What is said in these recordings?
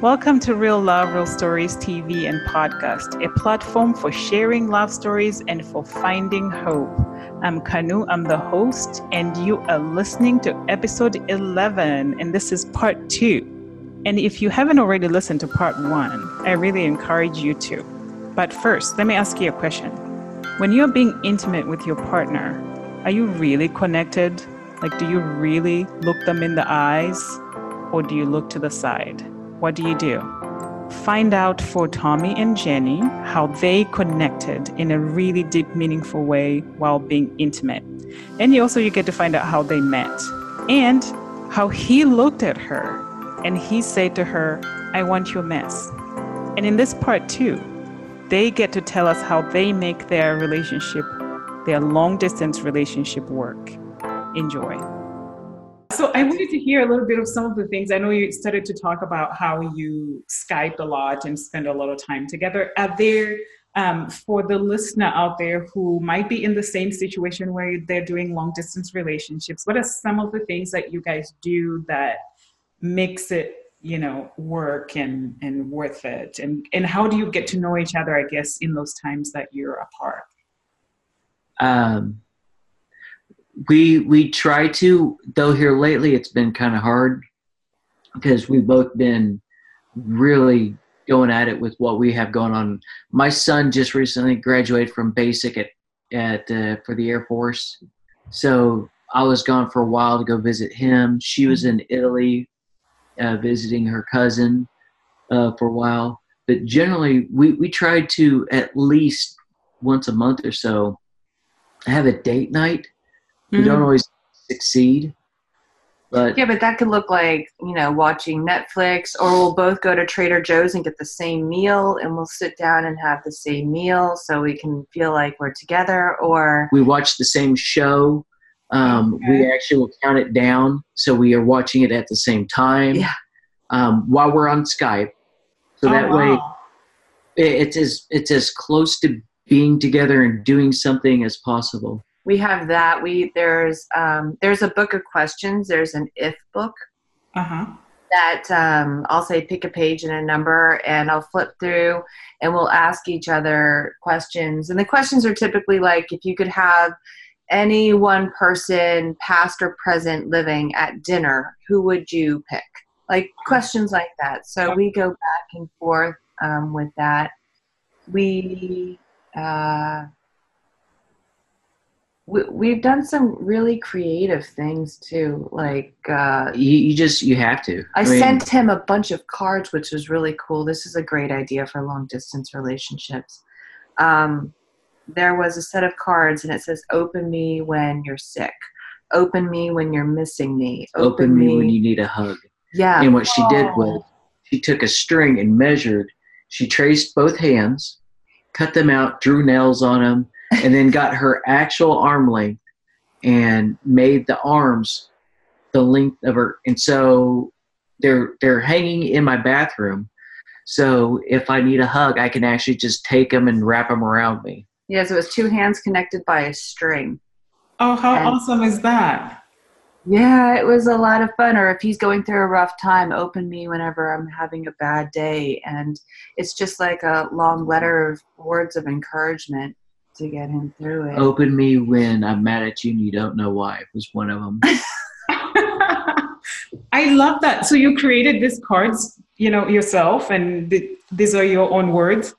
Welcome to Real Love, Real Stories TV and podcast, a platform for sharing love stories and for finding hope. I'm Kanu, I'm the host, and you are listening to episode 11, and this is part two. And if you haven't already listened to part one, I really encourage you to. But first, let me ask you a question. When you're being intimate with your partner, are you really connected? Like, do you really look them in the eyes or do you look to the side? What do you do? Find out for Tommy and Jenny how they connected in a really deep, meaningful way while being intimate. And you also you get to find out how they met and how he looked at her and he said to her, I want your mess. And in this part two, they get to tell us how they make their relationship, their long distance relationship work. Enjoy. So I wanted to hear a little bit of some of the things. I know you started to talk about how you Skype a lot and spend a lot of time together. Are there, um, for the listener out there who might be in the same situation where they're doing long distance relationships, what are some of the things that you guys do that makes it, you know, work and and worth it? And and how do you get to know each other? I guess in those times that you're apart. Um, we we try to though here lately it's been kind of hard because we've both been really going at it with what we have going on. My son just recently graduated from basic at at uh, for the air force. So i was gone for a while to go visit him. She was in italy uh, visiting her cousin uh, for a while. But generally we we try to at least once a month or so have a date night we don't Mhm. always succeed, but Yeah, but that could look like, you know, watching Netflix, or we'll both go to Trader Joe's and get the same meal, and we'll sit down and have the same meal so we can feel like we're together, or we watch the same show. Um, We actually will count it down, so we are watching it at the same time Yeah. um, while we're on Skype. So Oh, that way, it, it's as it's as close to being together and doing something as possible. We have that. We there's um, there's a book of questions. There's an if book Uh-huh. that um, I'll say pick a page and a number, and I'll flip through, and we'll ask each other questions. And the questions are typically like, if you could have any one person, past or present, living at dinner, who would you pick? Like questions like that. So we go back and forth um, with that. We. Uh, we, we've done some really creative things too like uh, You, you just you have to. I, mean, sent him a bunch of cards, which was really cool. This is a great idea for long distance relationships. Um, there was a set of cards, and it says, "Open me when you're sick. Open me when you're missing me. open me when you need a hug. yeah. And what she did was she took a string and measured. She traced both hands, cut them out, drew nails on them, and then got her actual arm length and made the arms the length of her. And so they're they're hanging in my bathroom. So if I need a hug, I can actually just take them and wrap them around me. yeah. So it was two hands connected by a string. Oh, how And- awesome is that? Yeah, it was a lot of fun. Or if he's going through a rough time, open me whenever I'm having a bad day. And it's just like a long letter of words of encouragement to get him through it. Open me when I'm mad at you and you don't know why it was one of them. I love that. So you created these cards, you know, yourself, and th- these are your own words.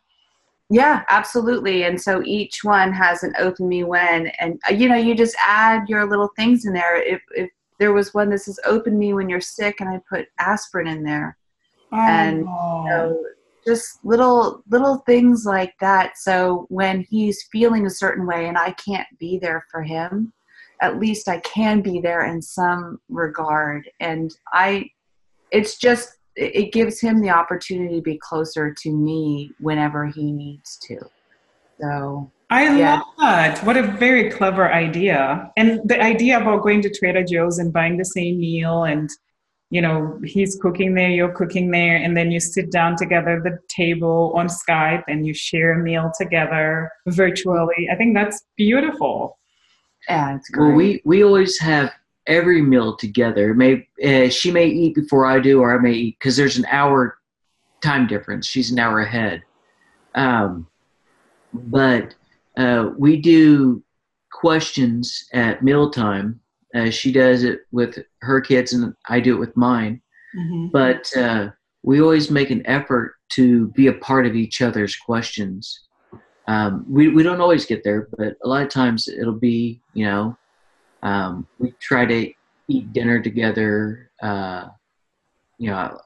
Yeah, absolutely. And so each one has an open me when, and uh, you know, you just add your little things in there. If, if there was one that says open me when you're sick, and I put aspirin in there. And, Oh. So just little little things like that. So when he's feeling a certain way and I can't be there for him, at least I can be there in some regard. And I, it's just it gives him the opportunity to be closer to me whenever he needs to. So I Yeah. love that. What a very clever idea. And the idea about going to Trader Joe's and buying the same meal and you know, he's cooking there, you're cooking there, and then you sit down together at the table on Skype and you share a meal together virtually. I think that's beautiful. yeah, it's great. Well, we we always have every meal together. May uh, she may eat before I do, or I may eat because there's an hour time difference. She's an hour ahead. Um, but uh, we do questions at mealtime. Uh, she does it with her kids, and I do it with mine. Mm-hmm. But uh, we always make an effort to be a part of each other's questions. Um, we we don't always get there, but a lot of times it'll be you know um, we try to eat dinner together. Uh, you know,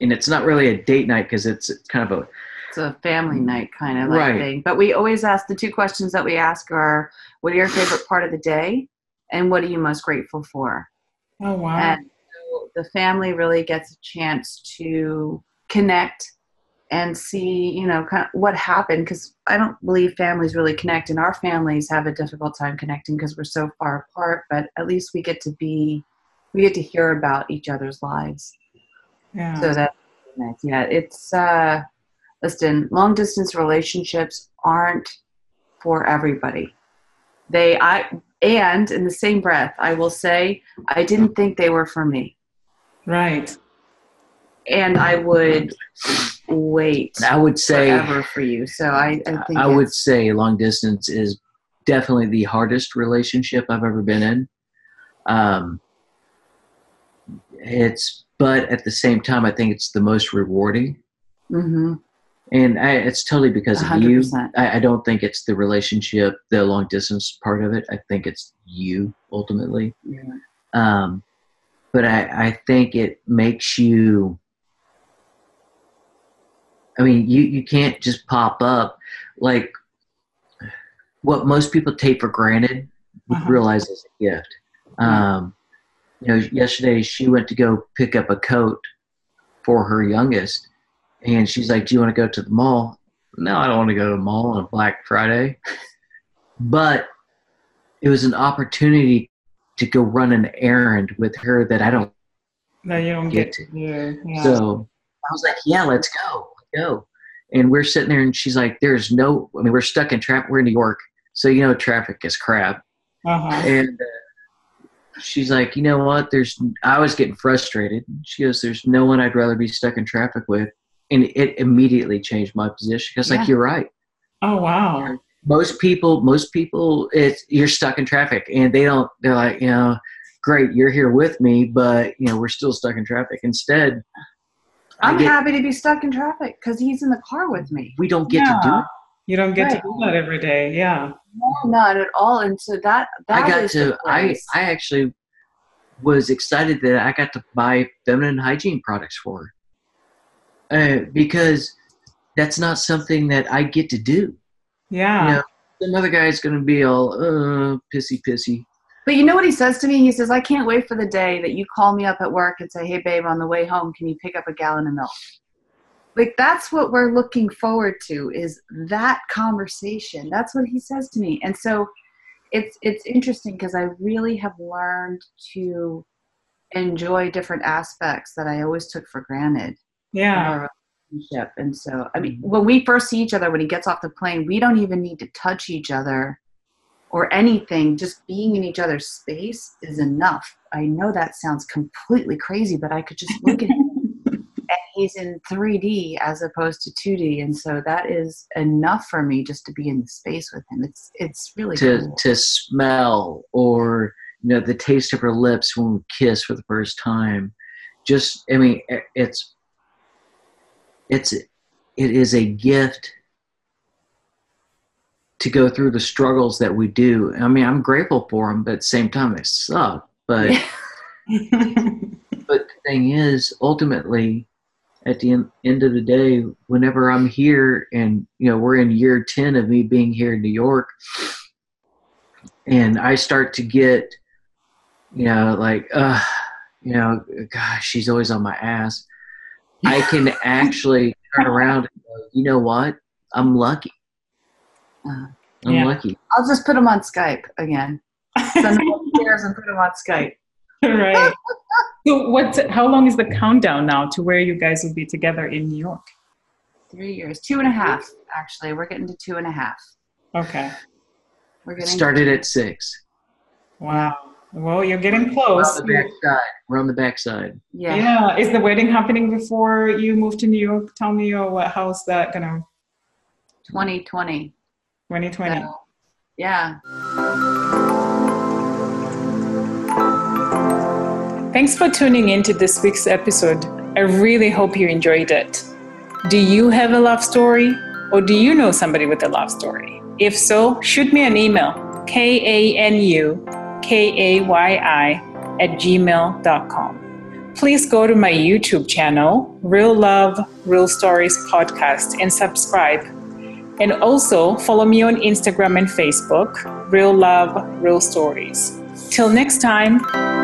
and it's not really a date night because it's kind of a It's a family night kind of like Right. thing. But we always ask the two questions that we ask are what are your favorite part of the day and what are you most grateful for? Oh wow. And so the family really gets a chance to connect and see, you know, kind of what happened because I don't believe families really connect, and our families have a difficult time connecting because we're so far apart. But at least we get to be, we get to hear about each other's lives. yeah. So that's nice. Yeah, it's uh, listen, long distance relationships aren't for everybody. They, I, and in the same breath, I will say, I didn't think they were for me right. and I would wait I would say forever for you. So I, I think I would say long distance is definitely the hardest relationship I've ever been in. Um, it's, but at the same time, I think it's the most rewarding, Mm Mhm. And I, it's totally because A of you. I, I don't think it's the relationship, the long distance part of it. I think it's you ultimately. Yeah. Um, but I, I think it makes you. I mean, you, you can't just pop up like what most people take for granted. Uh-huh. realize is a gift. Um, you know, yesterday she went to go pick up a coat for her youngest, and she's like, "Do you want to go to the mall?" No, I don't want to go to the mall on Black Friday. But it was an opportunity to go run an errand with her that I don't No, you don't get get to. Yeah. yeah. So I was like, yeah, let's go. Let's go. And we're sitting there and she's like, there's no, I mean, we're stuck in traffic. We're in New York. So, you know, traffic is crap. uh-huh. And uh, she's like, you know what? There's, I was getting frustrated. She goes, there's no one I'd rather be stuck in traffic with. And it immediately changed my position because, Yeah. like, you're right. Oh wow. Most people, most people, it's, you're stuck in traffic and they don't, they're like, you know, great, you're here with me, but, you know, we're still stuck in traffic. Instead, I I'm get- happy to be stuck in traffic because he's in the car with me. we don't get to do it. You don't get Right. to do that every day. Yeah. No, not at all. And so that that I got is to. I. I actually was excited that I got to buy feminine hygiene products for her, uh, because that's not something that I get to do. Yeah. You know, some other guy's gonna be all uh, pissy pissy. But you know what he says to me? He says, I can't wait for the day that you call me up at work and say, Hey, babe, on the way home, can you pick up a gallon of milk? Like, that's what we're looking forward to is that conversation. That's what he says to me. And so it's, it's interesting because I really have learned to enjoy different aspects that I always took for granted in Yeah. relationship. And so, I mean, mm-hmm. when we first see each other, when he gets off the plane, we don't even need to touch each other or anything. Just being in each other's space is enough. I know that sounds completely crazy, but I could just look at him and he's in 3D as opposed to 2D. And so that is enough for me just to be in the space with him. It's, it's really to cool. to smell or you know the taste of her lips when we kiss for the first time just i mean it's it's it is a gift to go through the struggles that we do. I mean i'm grateful for them but at the same time they suck. But but the thing is ultimately at the en- end of the day whenever i'm here and you know we're in year 10 of me being here in new york and i start to get you know like uh you know gosh she's always on my ass i can actually turn around and go you know what i'm lucky Uh, i'm Yeah. lucky I'll just put him on Skype again. Send him upstairs and put him on Skype. right. So what how long is the countdown now to where you guys will be together in New York? Three years, two and a half, actually. We're getting to two and a half. Okay. We're getting started at six Wow. Well, you're getting We're close. on the backside. We're on the backside. Yeah. Yeah. Is the wedding happening before you move to New York? Tell me, or what? How's that gonna? 2020. 2020. So, yeah. Thanks for tuning in to this week's episode. I really hope you enjoyed it. Do you have a love story? Or do you know somebody with a love story? If so, shoot me an email K A N U K A Y I at gmail.com. Please go to my YouTube channel, Real Love, Real Stories Podcast, and subscribe. And also follow me on Instagram and Facebook, Real Love, Real Stories. Till next time.